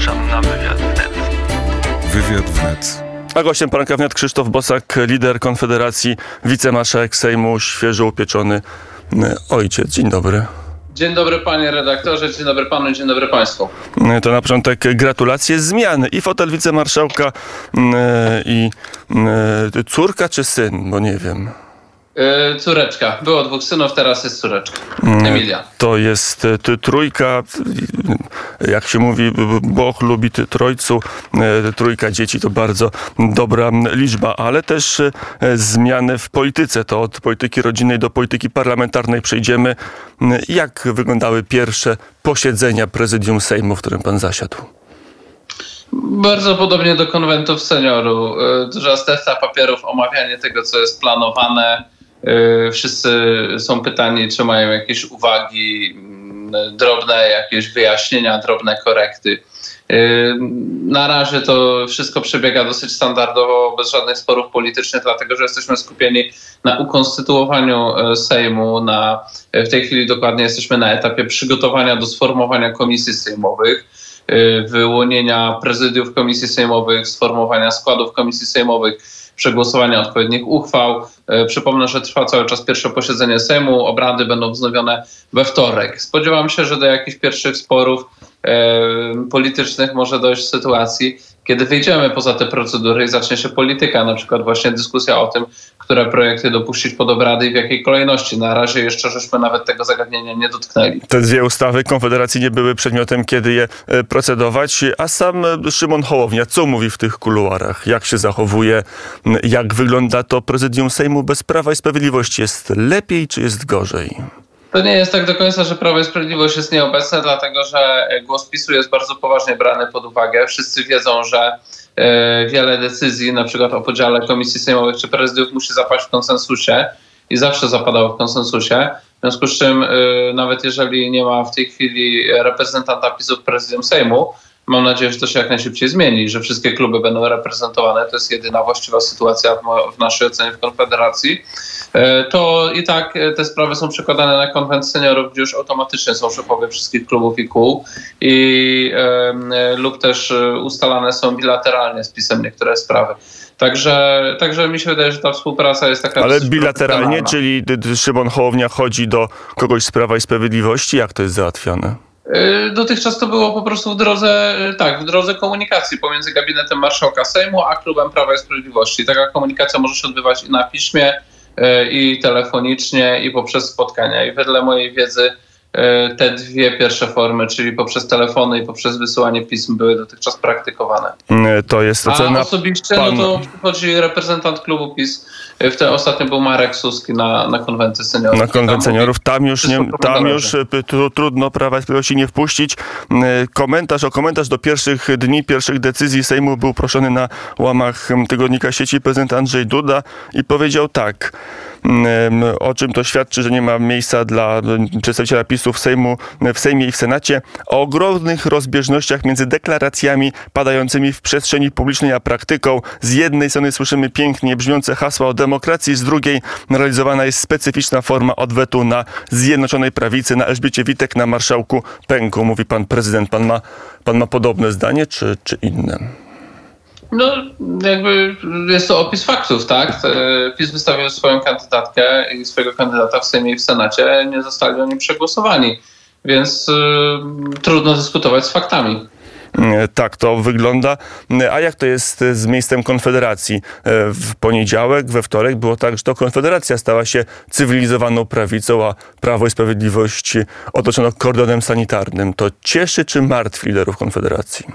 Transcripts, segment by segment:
Zapraszam na wywiad wnet. Wywiad wnet. A gościem poranka wnet Krzysztof Bosak, lider Konfederacji, wicemarszałek Sejmu, świeżo upieczony e, ojciec. Dzień dobry. Dzień dobry panie redaktorze, dzień dobry panu, dzień dobry państwu. E, To na początek gratulacje zmiany i fotel wicemarszałka e, i córka czy syn, bo nie wiem. Yy, córeczka. Było dwóch synów, teraz jest córeczka. Emilia. To jest e, ty- trójka, e, jak się mówi, Bóg lubi ty- trojcu, e, trójka dzieci to bardzo dobra liczba, ale też e, zmiany w polityce. To od polityki rodzinnej do polityki parlamentarnej przejdziemy. M, Jak wyglądały pierwsze posiedzenia prezydium Sejmu, w którym pan zasiadł? Bardzo podobnie do konwentów seniorów. Duża sterta papierów, omawianie tego, co jest planowane. Yy, Wszyscy są pytani, czy mają jakieś uwagi, mm, drobne jakieś wyjaśnienia, drobne korekty. Yy, Na razie to wszystko przebiega dosyć standardowo, bez żadnych sporów politycznych, dlatego że jesteśmy skupieni na ukonstytuowaniu e, Sejmu. Na, w tej chwili dokładnie jesteśmy na etapie przygotowania do sformowania komisji sejmowych, e, wyłonienia prezydiów komisji sejmowych, sformowania składów komisji sejmowych, przegłosowania odpowiednich uchwał. E, Przypomnę, że trwa cały czas pierwsze posiedzenie Sejmu. Obrady będą wznowione we wtorek. Spodziewam się, że do jakichś pierwszych sporów e, politycznych może dojść w sytuacji, kiedy wyjdziemy poza te procedury i zacznie się polityka, na przykład właśnie dyskusja o tym, które projekty dopuścić pod obrady i w jakiej kolejności. Na razie jeszcze żeśmy nawet tego zagadnienia nie dotknęli. Te dwie ustawy Konfederacji nie były przedmiotem, kiedy je e, procedować, a sam e, Szymon Hołownia, co mówi w tych kuluarach? Jak się zachowuje? M, Jak wygląda to prezydium Sejmu bez Prawa i Sprawiedliwości? Jest lepiej czy jest gorzej? To nie jest tak do końca, że Prawo i Sprawiedliwość jest nieobecne, dlatego że głos PiSu jest bardzo poważnie brany pod uwagę. Wszyscy wiedzą, że e, wiele decyzji, na przykład o podziale komisji sejmowych czy prezydiów, musi zapaść w konsensusie i zawsze zapadało w konsensusie. W związku z czym, e, nawet jeżeli nie ma w tej chwili reprezentanta PiSu w prezydium Sejmu, mam nadzieję, że to się jak najszybciej zmieni, że wszystkie kluby będą reprezentowane. To jest jedyna właściwa sytuacja w, w naszej ocenie w Konfederacji. E, to i tak e, te sprawy są przekładane na konwent seniorów, gdzie już automatycznie są szefowie wszystkich klubów i kół i e, lub też e, ustalane są bilateralnie z pisem niektóre sprawy. Także, także mi się wydaje, że ta współpraca jest taka Ale bilateralnie, czyli Szymon Hołownia chodzi do kogoś z Prawa i Sprawiedliwości? Jak to jest załatwiane? Y, Dotychczas to było po prostu w drodze, y, tak, w drodze komunikacji pomiędzy gabinetem marszałka Sejmu a klubem Prawa i Sprawiedliwości. Taka komunikacja może się odbywać i na piśmie, y, i telefonicznie, i poprzez spotkania. I wedle mojej wiedzy te dwie pierwsze formy, czyli poprzez telefony i poprzez wysyłanie pism, były dotychczas praktykowane. M, To jest A ocena osobiście pan- no to przychodzi reprezentant klubu PiS. W tym ostatnio był Marek Suski na, na konwenty seniorów. Na konwent Tam seniorów. Tam już, nie, tam już y, tu, trudno Prawa i Sprawiedliwości nie wpuścić. Komentarz o komentarz do pierwszych dni, pierwszych decyzji Sejmu był proszony na łamach tygodnika sieci prezydent Andrzej Duda i powiedział tak. O czym to świadczy, że nie ma miejsca dla mm, przedstawiciela PiSu w, Sejmu, w Sejmie i w Senacie. O ogromnych rozbieżnościach między deklaracjami padającymi w przestrzeni publicznej a praktyką. Z jednej strony słyszymy pięknie brzmiące hasła o demokracji, z drugiej realizowana jest specyficzna forma odwetu na Zjednoczonej Prawicy, na Elżbiecie Witek, na marszałku Pęku. Mówi pan prezydent. Pan ma, pan ma podobne zdanie, czy, czy inne? No, jakby jest to opis faktów, tak? E, PiS wystawił swoją kandydatkę i swojego kandydata w Sejmie i w Senacie. Nie zostali oni przegłosowani, więc y, trudno dyskutować z faktami. E, Tak to wygląda. A jak to jest z miejscem Konfederacji? W poniedziałek, we wtorek było tak, że to Konfederacja stała się cywilizowaną prawicą, a Prawo i Sprawiedliwość otoczono kordonem sanitarnym. To cieszy czy martwi liderów Konfederacji?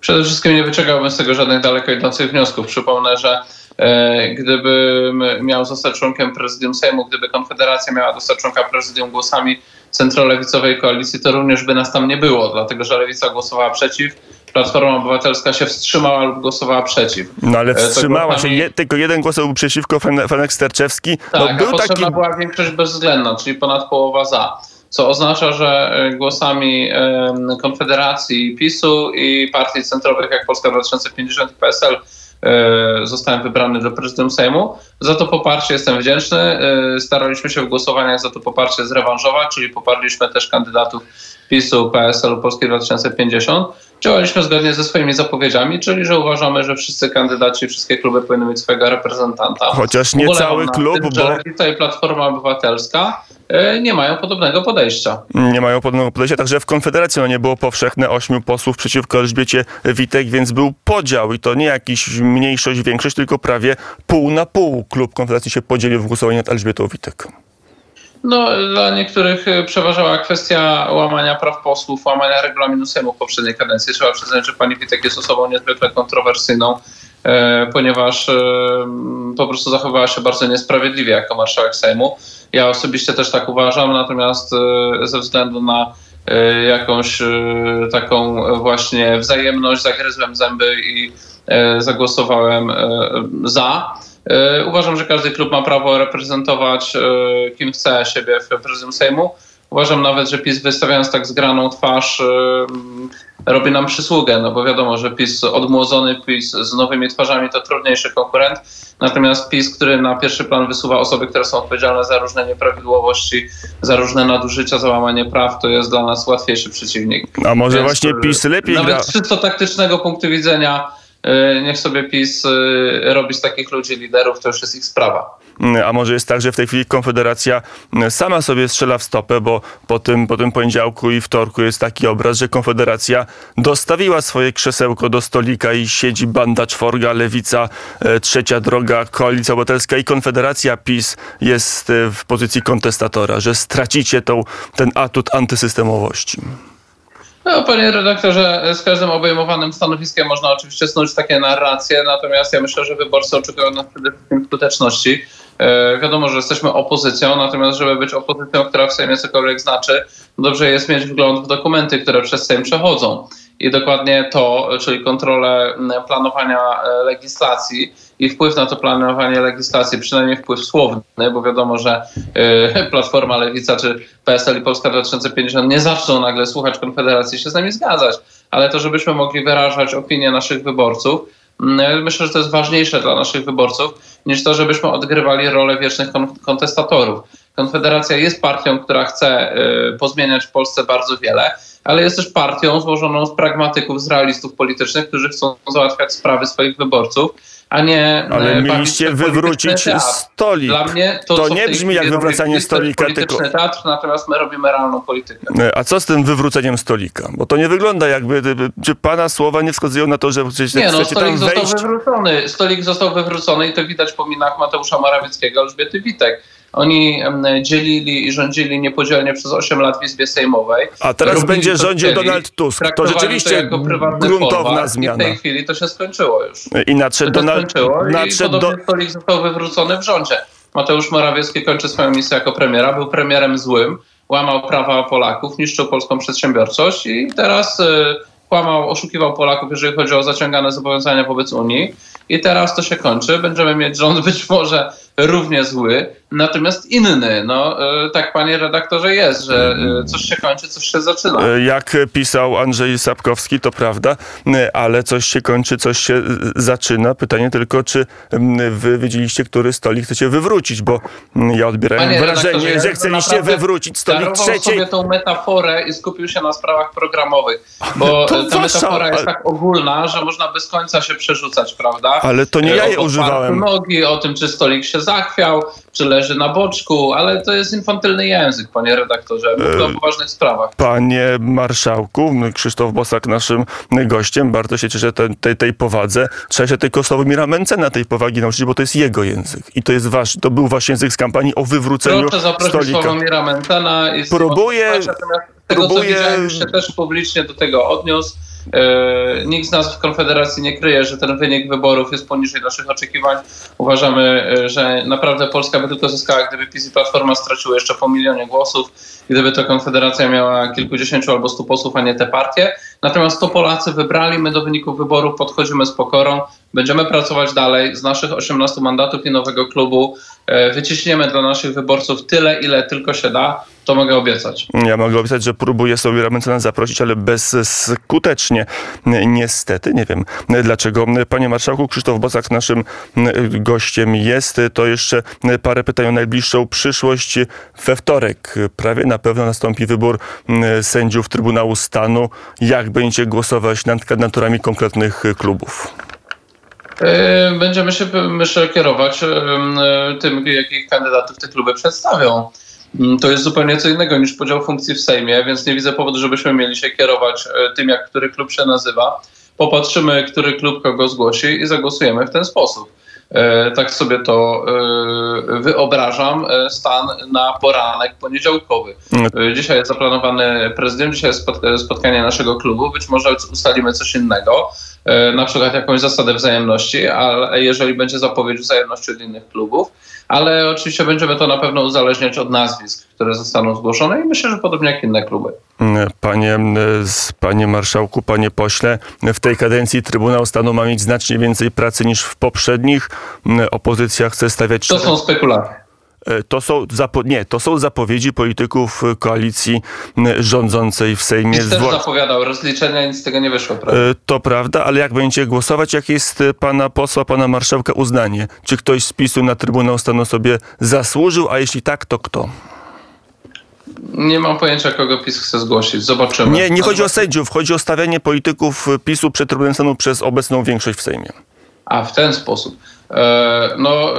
Przede wszystkim nie wyciągałbym z tego żadnych daleko idących wniosków. Przypomnę, że e, gdybym miał zostać członkiem prezydium Sejmu, gdyby Konfederacja miała dostać członka prezydium głosami centrolewicowej koalicji, to również by nas tam nie było, dlatego że lewica głosowała przeciw, Platforma Obywatelska się wstrzymała lub głosowała przeciw. No ale E, wstrzymała się, je, tylko jeden głos był przeciwko, Fen- Fenek Sterczewski. Tak, no, a był potrzebna taki była większość bezwzględna, czyli ponad połowa za. Co oznacza, że e, głosami Konfederacji, PiSu i partii centrowych jak Polska 2050 i PSL zostałem wybrany do prezydium Sejmu. Za to poparcie jestem wdzięczny. E, Staraliśmy się w głosowaniach za to poparcie zrewanżować, czyli poparliśmy też kandydatów PiSu, PSL-u, Polskiej 2050. działaliśmy zgodnie ze swoimi zapowiedziami, czyli że uważamy, że wszyscy kandydaci, wszystkie kluby powinny mieć swojego reprezentanta. Chociaż nie cały klub, tym, bo... Lewica i Platforma Obywatelska nie mają podobnego podejścia. Nie mają podobnego podejścia, także w Konfederacji no, nie było powszechne ośmiu posłów przeciwko Elżbiecie Witek, więc był podział i to nie jakiś mniejszość, większość, tylko prawie pół na pół klub Konfederacji się podzielił w głosowaniu nad Elżbietą Witek. No, dla niektórych e, przeważała kwestia łamania praw posłów, łamania regulaminu Sejmu w poprzedniej kadencji. Trzeba przyznać, że pani Witek jest osobą niezwykle kontrowersyjną, e, ponieważ e, po prostu zachowała się bardzo niesprawiedliwie jako marszałek Sejmu. Ja osobiście też tak uważam, natomiast e, ze względu na e, jakąś e, taką właśnie wzajemność, zagryzłem zęby i zagłosowałem za. Uważam, że każdy klub ma prawo reprezentować kim chce siebie w prezydium Sejmu. Uważam nawet, że PiS wystawiając tak zgraną twarz robi nam przysługę, no bo wiadomo, że PiS odmłodzony, PiS z nowymi twarzami to trudniejszy konkurent. Natomiast PiS, który na pierwszy plan wysuwa osoby, które są odpowiedzialne za różne nieprawidłowości, za różne nadużycia, za łamanie praw, to jest dla nas łatwiejszy przeciwnik. A może Więc, właśnie PiS lepiej Nawet gra... czysto taktycznego punktu widzenia niech sobie PiS e, robi z takich ludzi liderów, to już jest ich sprawa. A może jest tak, że w tej chwili Konfederacja sama sobie strzela w stopę, bo po tym, po tym poniedziałku i wtorku jest taki obraz, że Konfederacja dostawiła swoje krzesełko do stolika i siedzi banda czworga, lewica, e, trzecia droga, koalicja obywatelska i Konfederacja PiS jest e, w pozycji kontestatora, że stracicie tą, ten atut antysystemowości. No, panie redaktorze, z każdym obejmowanym stanowiskiem można oczywiście snuć takie narracje, natomiast ja myślę, że wyborcy oczekują nas przede wszystkim skuteczności. E, wiadomo, że jesteśmy opozycją, natomiast żeby być opozycją, która w Sejmie cokolwiek znaczy, dobrze jest mieć wgląd w dokumenty, które przez Sejm przechodzą. I dokładnie to, czyli kontrolę planowania e, legislacji i wpływ na to planowanie legislacji, przynajmniej wpływ słowny, bo wiadomo, że e, Platforma Lewica czy PSL i Polska 2050 nie zaczną nagle słuchać Konfederacji się z nami zgadzać, ale to, żebyśmy mogli wyrażać opinię naszych wyborców, mm, myślę, że to jest ważniejsze dla naszych wyborców niż to, żebyśmy odgrywali rolę wiecznych kon- kontestatorów. Konfederacja jest partią, która chce y, pozmieniać w Polsce bardzo wiele, ale jest też partią złożoną z pragmatyków, z realistów politycznych, którzy chcą załatwiać sprawy swoich wyborców, a nie. Ale bawić mieliście wywrócić stolik. Dla mnie to, To nie brzmi jak wywracanie stolika, tylko- teatr, natomiast my robimy realną politykę. E, A co z tym wywróceniem stolika? Bo to nie wygląda jakby, y, czy pana słowa nie wskazują na to, że chcecie, Nie, no stolik tam został wejść? wywrócony. Stolik został wywrócony i to widać po minach Mateusza Morawieckiego, Elżbiety Witek. Oni dzielili i rządzili niepodzielnie przez 8 lat w Izbie Sejmowej. A teraz będzie rządził Donald Tusk. To rzeczywiście jako prywatny gruntowna folwark zmiana. I w tej chwili to się skończyło już. I nadszedł To Donald, skończyło i nadszedł do, podobnie stolik został wywrócony w rządzie. Mateusz Morawiecki kończy swoją misję jako premiera, był premierem złym, łamał prawa Polaków, niszczył polską przedsiębiorczość i teraz y, kłamał, oszukiwał Polaków, jeżeli chodzi o zaciągane zobowiązania wobec Unii. I teraz to się kończy. Będziemy mieć rząd być może równie zły, natomiast inny. No, y, tak panie redaktorze jest, że y, coś się kończy, coś się zaczyna. e, jak pisał Andrzej Sapkowski, to prawda, e, ale coś się kończy, coś się e, zaczyna. Pytanie tylko, czy wy wiedzieliście, który stolik chcecie wywrócić, bo ja odbierałem Panie wrażenie, że chcieliście wywrócić stolik trzeciej. sobie tą metaforę i skupił się na sprawach programowych, bo To ta wasza- metafora jest ale- tak ogólna, że można bez końca się przerzucać, prawda? Ale to nie ja je używałem. nogi, o tym, czy stolik się zachwiał, czy leży na boczku, ale to jest infantylny język, panie redaktorze. Mówmy o poważnych sprawach. Panie marszałku, Krzysztof Bosak naszym gościem, bardzo się cieszę tej, tej, tej powadze. Trzeba się tylko Sławomira Mencena tej powagi nauczyć, bo to jest jego język. I to jest wasz, to był wasz język z kampanii o wywróceniu Proszę zaprosić stolika. Sławomira Mencena. I Próbuję- tego, próbuję- co widziałem, się też publicznie do tego odniósł. E, nikt z nas w Konfederacji nie kryje, że ten wynik wyborów jest poniżej naszych oczekiwań. Uważamy, e, że naprawdę Polska by tylko zyskała, gdyby PiS i Platforma straciły jeszcze po milionie głosów, gdyby to Konfederacja miała kilkudziesięciu albo stu posłów, a nie te partie. Natomiast to Polacy wybrali, my do wyników wyborów podchodzimy z pokorą, będziemy pracować dalej z naszych 18 mandatów i nowego klubu. E, Wyciśniemy dla naszych wyborców tyle, ile tylko się da. To mogę obiecać. Ja mogę obiecać, że próbuję sobie mecenasa zaprosić, ale bezskutecznie. Niestety, nie wiem dlaczego. Panie Marszałku, Krzysztof Bosak naszym gościem jest. To jeszcze parę pytań o najbliższą przyszłość. We wtorek prawie na pewno nastąpi wybór sędziów Trybunału Stanu. Jak będziecie głosować nad kandydaturami konkretnych klubów? E, będziemy się, myślę, kierować tym, jakich kandydatów te kluby przedstawią. Mm, to jest zupełnie co innego niż podział funkcji w Sejmie, więc nie widzę powodu, żebyśmy mieli się kierować e, tym, jak który klub się nazywa. Popatrzymy, który klub kogo zgłosi i zagłosujemy w ten sposób. E, tak sobie to wyobrażam, stan na poranek poniedziałkowy. Mm. Dzisiaj jest zaplanowany prezydent, dzisiaj jest spotkanie naszego klubu, być może ustalimy coś innego. E, na przykład jakąś zasadę wzajemności, ale jeżeli będzie zapowiedź wzajemności od innych klubów, ale oczywiście będziemy to na pewno uzależniać od nazwisk, które zostaną zgłoszone i myślę, że podobnie jak inne kluby. Panie, panie marszałku, panie pośle, w tej kadencji Trybunał Stanu ma mieć znacznie więcej pracy niż w poprzednich. Opozycja chce stawiać... To są spekulacje. E, to są, zapo- nie, to są zapowiedzi polityków e, koalicji rządzącej w Sejmie. PiS też zapowiadał rozliczenia, nic z tego nie wyszło, prawda? E, to prawda, ale jak będziecie głosować, jakie jest pana posła, pana marszałka uznanie? Czy ktoś z PiSu na Trybunał Stanu sobie zasłużył, a jeśli tak, to kto? Nie mam pojęcia, kogo PiS chce zgłosić. Zobaczymy. Nie, nie chodzi o sędziów, chodzi o stawianie polityków PiSu przed Trybunałem Stanu przez obecną większość w Sejmie. A w ten sposób. E, no,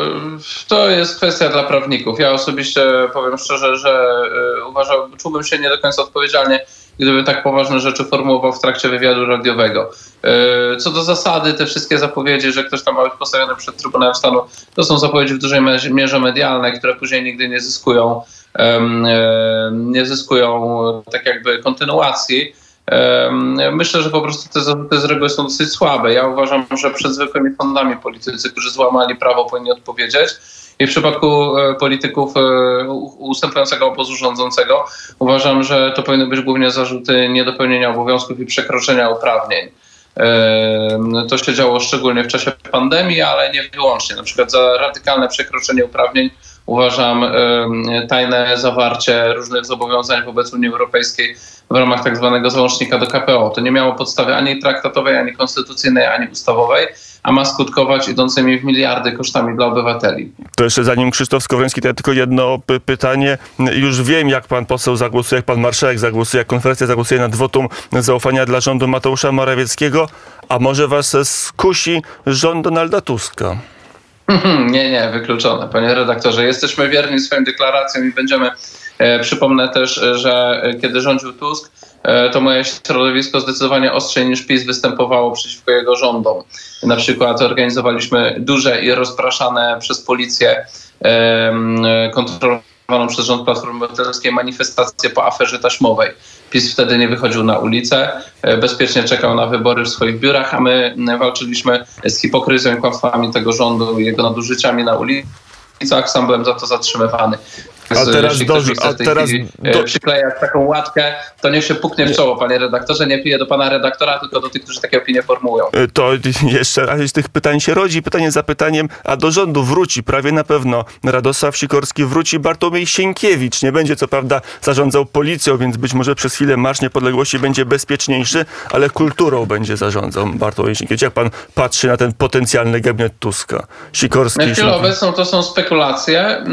to jest kwestia dla prawników. Ja osobiście powiem szczerze, że e, uważam, czułbym się nie do końca odpowiedzialnie, gdyby tak poważne rzeczy formułował w trakcie wywiadu radiowego. E, co do zasady, te wszystkie zapowiedzi, że ktoś tam ma być postawiony przed Trybunałem Stanu, to są zapowiedzi w dużej mierze medialne, które później nigdy nie zyskują, nie zyskują tak jakby kontynuacji. Myślę, że po prostu te zarzuty z reguły są dosyć słabe. Ja uważam, że przed zwykłymi fondami politycy, którzy złamali prawo, powinni odpowiedzieć. I w przypadku e, polityków e, ustępującego obozu rządzącego uważam, że to powinny być głównie zarzuty niedopełnienia obowiązków i przekroczenia uprawnień. To się działo szczególnie w czasie pandemii, ale nie wyłącznie. Na przykład za radykalne przekroczenie uprawnień uważam tajne zawarcie różnych zobowiązań wobec Unii Europejskiej w ramach tak zwanego załącznika do KPO. To nie miało podstawy ani traktatowej, ani konstytucyjnej, ani ustawowej, a ma skutkować idącymi w miliardy kosztami dla obywateli. To jeszcze zanim Krzysztof Skowroński, to ja tylko jedno pytanie. Już wiem, jak pan poseł zagłosuje, jak pan marszałek zagłosuje, jak konferencja zagłosuje nad wotum zaufania dla rządu Mateusza Morawieckiego, a może was skusi rząd Donalda Tuska? Nie, nie, wykluczone. Panie redaktorze, jesteśmy wierni swoim deklaracjom i będziemy. E, przypomnę też, że kiedy rządził Tusk, e, to moje środowisko zdecydowanie ostrzej niż PiS występowało przeciwko jego rządom. Na przykład organizowaliśmy duże i rozpraszane przez policję kontrolowane przez rząd Platformy Obywatelskiej manifestację po aferze taśmowej. PiS wtedy nie wychodził na ulicę, e, bezpiecznie czekał na wybory w swoich biurach, a my walczyliśmy z hipokryzją i kłamstwami tego rządu i jego nadużyciami na ulicach. Sam byłem za to zatrzymywany. A teraz, do, a teraz e, do... taką łatkę, to niech się puknie w czoło, panie redaktorze. Nie piję do pana redaktora, tylko do tych, którzy takie opinie formułują. E, to jeszcze raz z tych pytań się rodzi. Pytanie za pytaniem, a do rządu wróci prawie na pewno Radosław Sikorski, wróci Bartłomiej Sienkiewicz. Nie będzie co prawda zarządzał policją, więc być może przez chwilę Marsz Niepodległości będzie bezpieczniejszy, ale kulturą będzie zarządzał Bartłomiej Sienkiewicz. Jak pan patrzy na ten potencjalny gabinet Tuska? Sikorski... Na chwilę obecną to są spekulacje.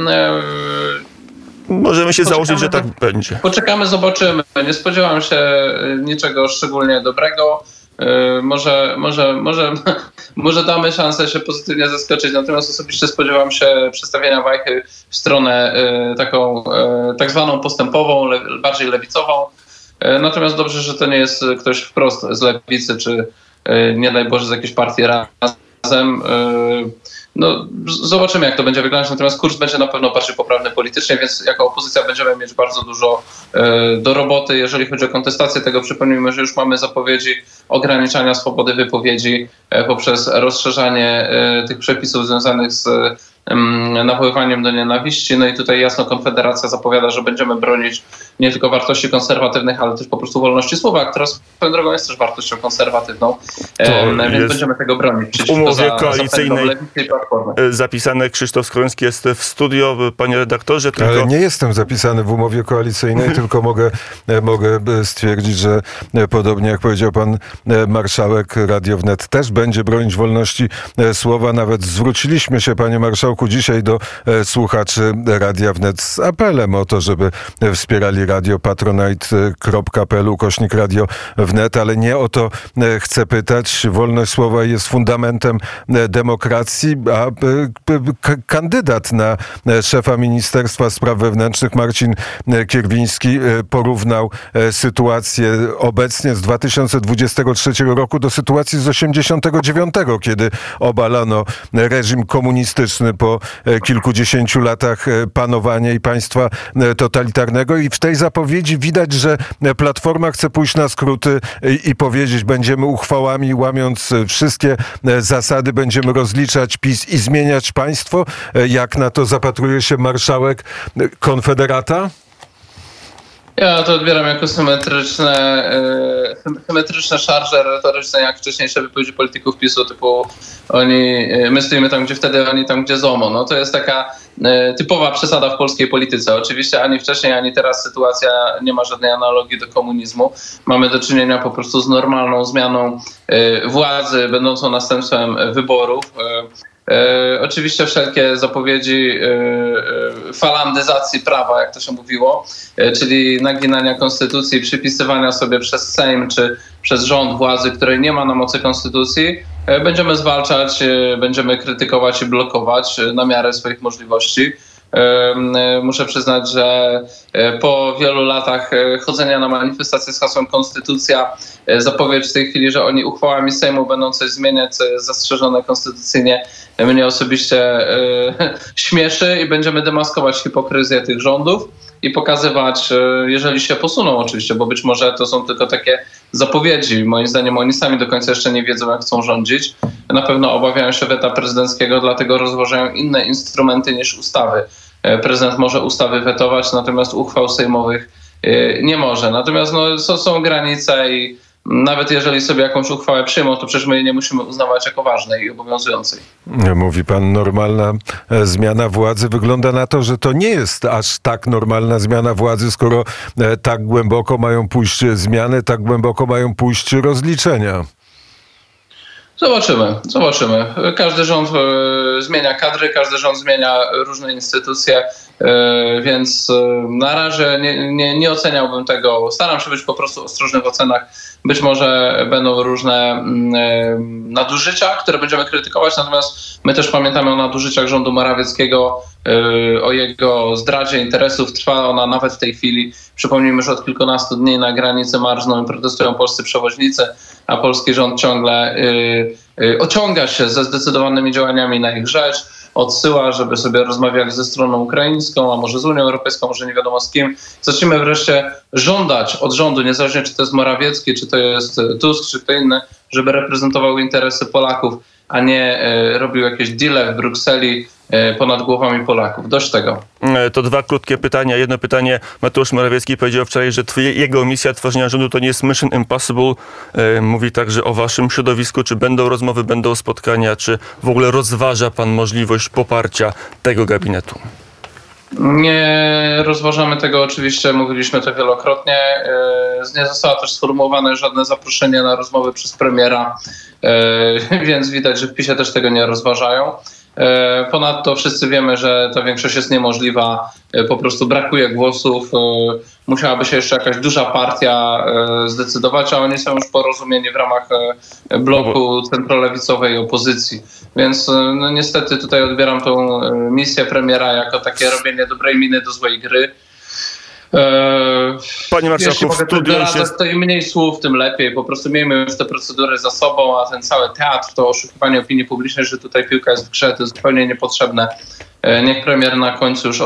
Możemy się Poczekamy, założyć, że tak będzie. Poczekamy, zobaczymy. Nie spodziewam się y, niczego szczególnie dobrego. Y, może, może, może, może damy szansę się pozytywnie zaskoczyć, natomiast osobiście spodziewam się przestawienia wajchy w stronę y, taką tak zwaną postępową, bardziej lewicową. Natomiast dobrze, że to nie jest ktoś wprost z lewicy, czy nie daj Boże z jakiejś partii razem. No, zobaczymy, jak to będzie wyglądać. Natomiast kurs będzie na pewno bardziej poprawny politycznie, więc jako opozycja będziemy mieć bardzo dużo e, do roboty. Jeżeli chodzi o kontestację tego, przypomnijmy, że już mamy zapowiedzi ograniczania swobody wypowiedzi e, poprzez rozszerzanie tych przepisów związanych z nawoływaniem do nienawiści. No i tutaj jasno Konfederacja zapowiada, że będziemy bronić nie tylko wartości konserwatywnych, ale też po prostu wolności słowa, która swoją drogą jest też wartością konserwatywną, więc będziemy tego bronić. W umowie koalicyjnej e, zapisane Krzysztof Skroński jest w studio, panie redaktorze. Tylko... Ale nie jestem zapisany w umowie koalicyjnej, tylko mogę, e, mogę e, stwierdzić, że podobnie jak powiedział pan marszałek Radio Wnet też będzie bronić wolności słowa. Nawet zwróciliśmy się, panie marszałku, dzisiaj do słuchaczy Radia Wnet z apelem o to, żeby wspierali radio patronite.pl kośnik radio wnet, ale nie o to e, chcę pytać. Wolność słowa jest fundamentem e, demokracji, a e, kandydat na szefa Ministerstwa Spraw Wewnętrznych Marcin Kierwiński porównał sytuację obecnie z 2023 roku do sytuacji z 89, kiedy obalano reżim komunistyczny po kilkudziesięciu latach panowania i państwa totalitarnego i w tej zapowiedzi widać, że Platforma chce pójść na skróty i powiedzieć, będziemy uchwałami, łamiąc wszystkie zasady, będziemy rozliczać PiS i zmieniać państwo. Jak na to zapatruje się marszałek Konfederata? Ja to odbieram jako symetryczne, e, symetryczne szarże retoryczne, jak wcześniejsze wypowiedzi polityków PiSu, typu oni, e, my stoimy tam, gdzie wtedy, oni tam, gdzie ZOMO. No to jest taka e, typowa przesada w polskiej polityce. Oczywiście ani wcześniej, ani teraz sytuacja nie ma żadnej analogii do komunizmu. Mamy do czynienia po prostu z normalną zmianą władzy, będącą następstwem wyborów. E, oczywiście wszelkie zapowiedzi e, e, falandyzacji prawa, jak to się mówiło, czyli naginania konstytucji, przypisywania sobie przez Sejm czy przez rząd władzy, której nie ma na mocy konstytucji, będziemy zwalczać, będziemy krytykować i blokować na miarę swoich możliwości. Muszę przyznać, że po wielu latach chodzenia na manifestacje z hasłem Konstytucja, zapowiedź w tej chwili, że oni uchwałami Sejmu będą coś zmieniać, co jest zastrzeżone konstytucyjnie, mnie osobiście śmieszy i będziemy demaskować hipokryzję tych rządów i pokazywać, jeżeli się posuną oczywiście, bo być może to są tylko takie zapowiedzi. Moim zdaniem oni sami do końca jeszcze nie wiedzą, jak chcą rządzić. Na pewno obawiają się weta prezydenckiego, dlatego rozważają inne instrumenty niż ustawy. E, prezydent może ustawy wetować, natomiast uchwał sejmowych e, nie może. Natomiast no, są, są granice i nawet jeżeli sobie jakąś uchwałę przyjmą, to przecież my jej nie musimy uznawać jako ważnej i obowiązującej. Mówi pan, normalna e, zmiana władzy. Wygląda na to, że to nie jest aż tak normalna zmiana władzy, skoro e, tak głęboko mają pójść zmiany, tak głęboko mają pójść rozliczenia. Zobaczymy, zobaczymy. Każdy rząd e, zmienia kadry, każdy rząd zmienia różne instytucje, e, więc e, na razie nie, nie, nie, oceniałbym tego. Staram się być po prostu ostrożny w ocenach. Być może będą różne mm, nadużycia, które będziemy krytykować, natomiast my też pamiętamy o nadużyciach rządu Morawieckiego, o jego zdradzie interesów. Trwa ona nawet w tej chwili. Przypomnijmy, że od kilkunastu dni na granicy marżną protestują polscy przewoźnicy a polski rząd ciągle y, y, ociąga się ze zdecydowanymi działaniami na ich rzecz, odsyła, żeby sobie rozmawiali ze stroną ukraińską, a może z Unią Europejską, może nie wiadomo z kim. Zacznijmy wreszcie żądać od rządu, niezależnie czy to jest Morawiecki, czy to jest Tusk, czy kto inny, żeby reprezentował interesy Polaków, a nie y, robił jakieś deale w Brukseli E, ponad głowami Polaków. Dość tego. E, to dwa krótkie pytania. Jedno pytanie. Mateusz Morawiecki powiedział wczoraj, że jego misja tworzenia rządu to nie jest mission impossible. E, mówi także o waszym środowisku. Czy będą rozmowy, będą spotkania, czy w ogóle rozważa pan możliwość poparcia tego gabinetu? Nie rozważamy tego oczywiście, mówiliśmy to wielokrotnie. Nie zostało też sformułowane żadne zaproszenie na rozmowy przez premiera, więc widać, że w PiSie też tego nie rozważają. E, ponadto wszyscy wiemy, że ta większość jest niemożliwa, e, po prostu brakuje głosów. E, musiałaby się jeszcze jakaś duża partia zdecydować, a oni są już porozumieni w ramach bloku centrolewicowej opozycji. Więc no, niestety tutaj odbieram tą misję premiera jako takie robienie dobrej miny do złej gry. Panie Panie marszałku, w studiu jest... to im mniej słów, tym lepiej. Po prostu miejmy już te procedury za sobą, a ten cały teatr, to oszukiwanie opinii publicznej, że tutaj piłka jest w grze, to jest zupełnie niepotrzebne. E, Niech premier na końcu już,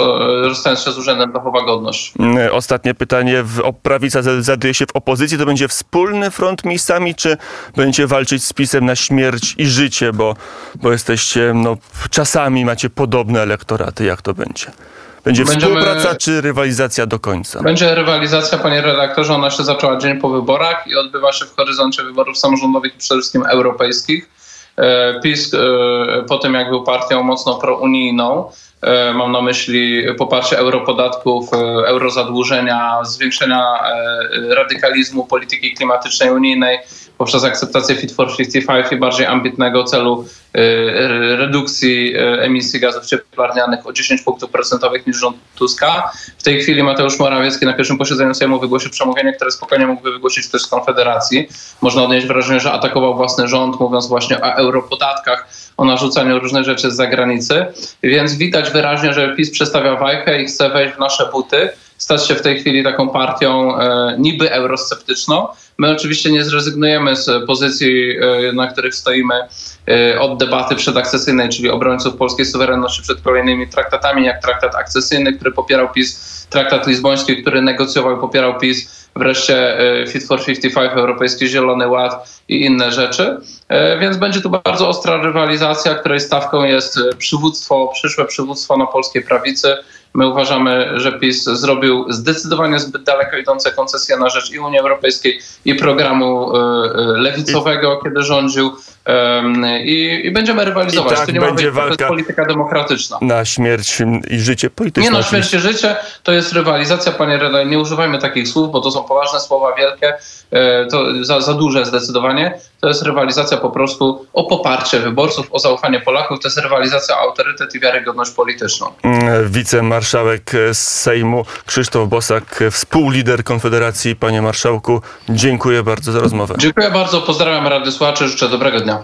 rozstając się z urzędem, zachowa godność. Mm, Ostatnie pytanie. Prawica za- znajduje się w opozycji. To będzie wspólny front miejscami, czy będziecie walczyć z PiSem na śmierć i życie, bo, bo jesteście, no, czasami macie podobne elektoraty. Jak to będzie? Będzie Będziemy- współpraca, czy rywalizacja do końca? Będzie rywalizacja, panie redaktorze, ona się zaczęła dzień po wyborach i odbywa się w horyzoncie wyborów samorządowych i przede wszystkim europejskich. E, PiS e, po tym, jak był partią mocno prounijną, mam na myśli poparcie europodatków, e, eurozadłużenia, zwiększenia e, radykalizmu polityki klimatycznej unijnej poprzez akceptację Fit for 55 i bardziej ambitnego celu e, redukcji e, emisji gazów cieplarnianych o 10 punktów procentowych niż rząd Tuska. W tej chwili Mateusz Morawiecki na pierwszym posiedzeniu Sejmu wygłosił przemówienie, które spokojnie mógłby wygłosić ktoś z Konfederacji. Można odnieść wrażenie, że atakował własny rząd, mówiąc właśnie o europodatkach, o narzucaniu różnych rzeczy z zagranicy. Więc widać wyraźnie, że PiS przestawia wajchę i chce wejść w nasze buty, stać się w tej chwili taką partią e, niby eurosceptyczną. My oczywiście nie zrezygnujemy z pozycji, e, na których stoimy e, od debaty przedakcesyjnej, czyli obrońców polskiej suwerenności przed kolejnymi traktatami, jak traktat akcesyjny, który popierał PiS, traktat lizboński, który negocjował i popierał PiS, wreszcie e, Fit for 55, Europejski Zielony Ład i inne rzeczy. E, Więc będzie tu bardzo ostra rywalizacja, której stawką jest e, przywództwo, przyszłe przywództwo na polskiej prawicy. My uważamy, że PiS zrobił zdecydowanie zbyt daleko idące koncesje na rzecz i Unii Europejskiej, i programu lewicowego, kiedy rządził. I, I będziemy rywalizować. I tak to nie ma będzie to jest walka- polityka demokratyczna. Na śmierć i życie polityczne. Nie oczywiście. śmierć i życie to jest rywalizacja, panie Redaj. Nie używajmy takich słów, bo to są poważne słowa, wielkie, e, to za, za duże zdecydowanie. To jest rywalizacja po prostu o poparcie wyborców, o zaufanie Polaków. To jest rywalizacja o autorytet i wiarygodność polityczną. Mm, Wicemarszałek e, Sejmu Krzysztof Bosak, e, współlider Konfederacji. Panie marszałku, dziękuję bardzo za rozmowę. Dziękuję bardzo, pozdrawiam Rady Słuchaczy, życzę dobrego dnia.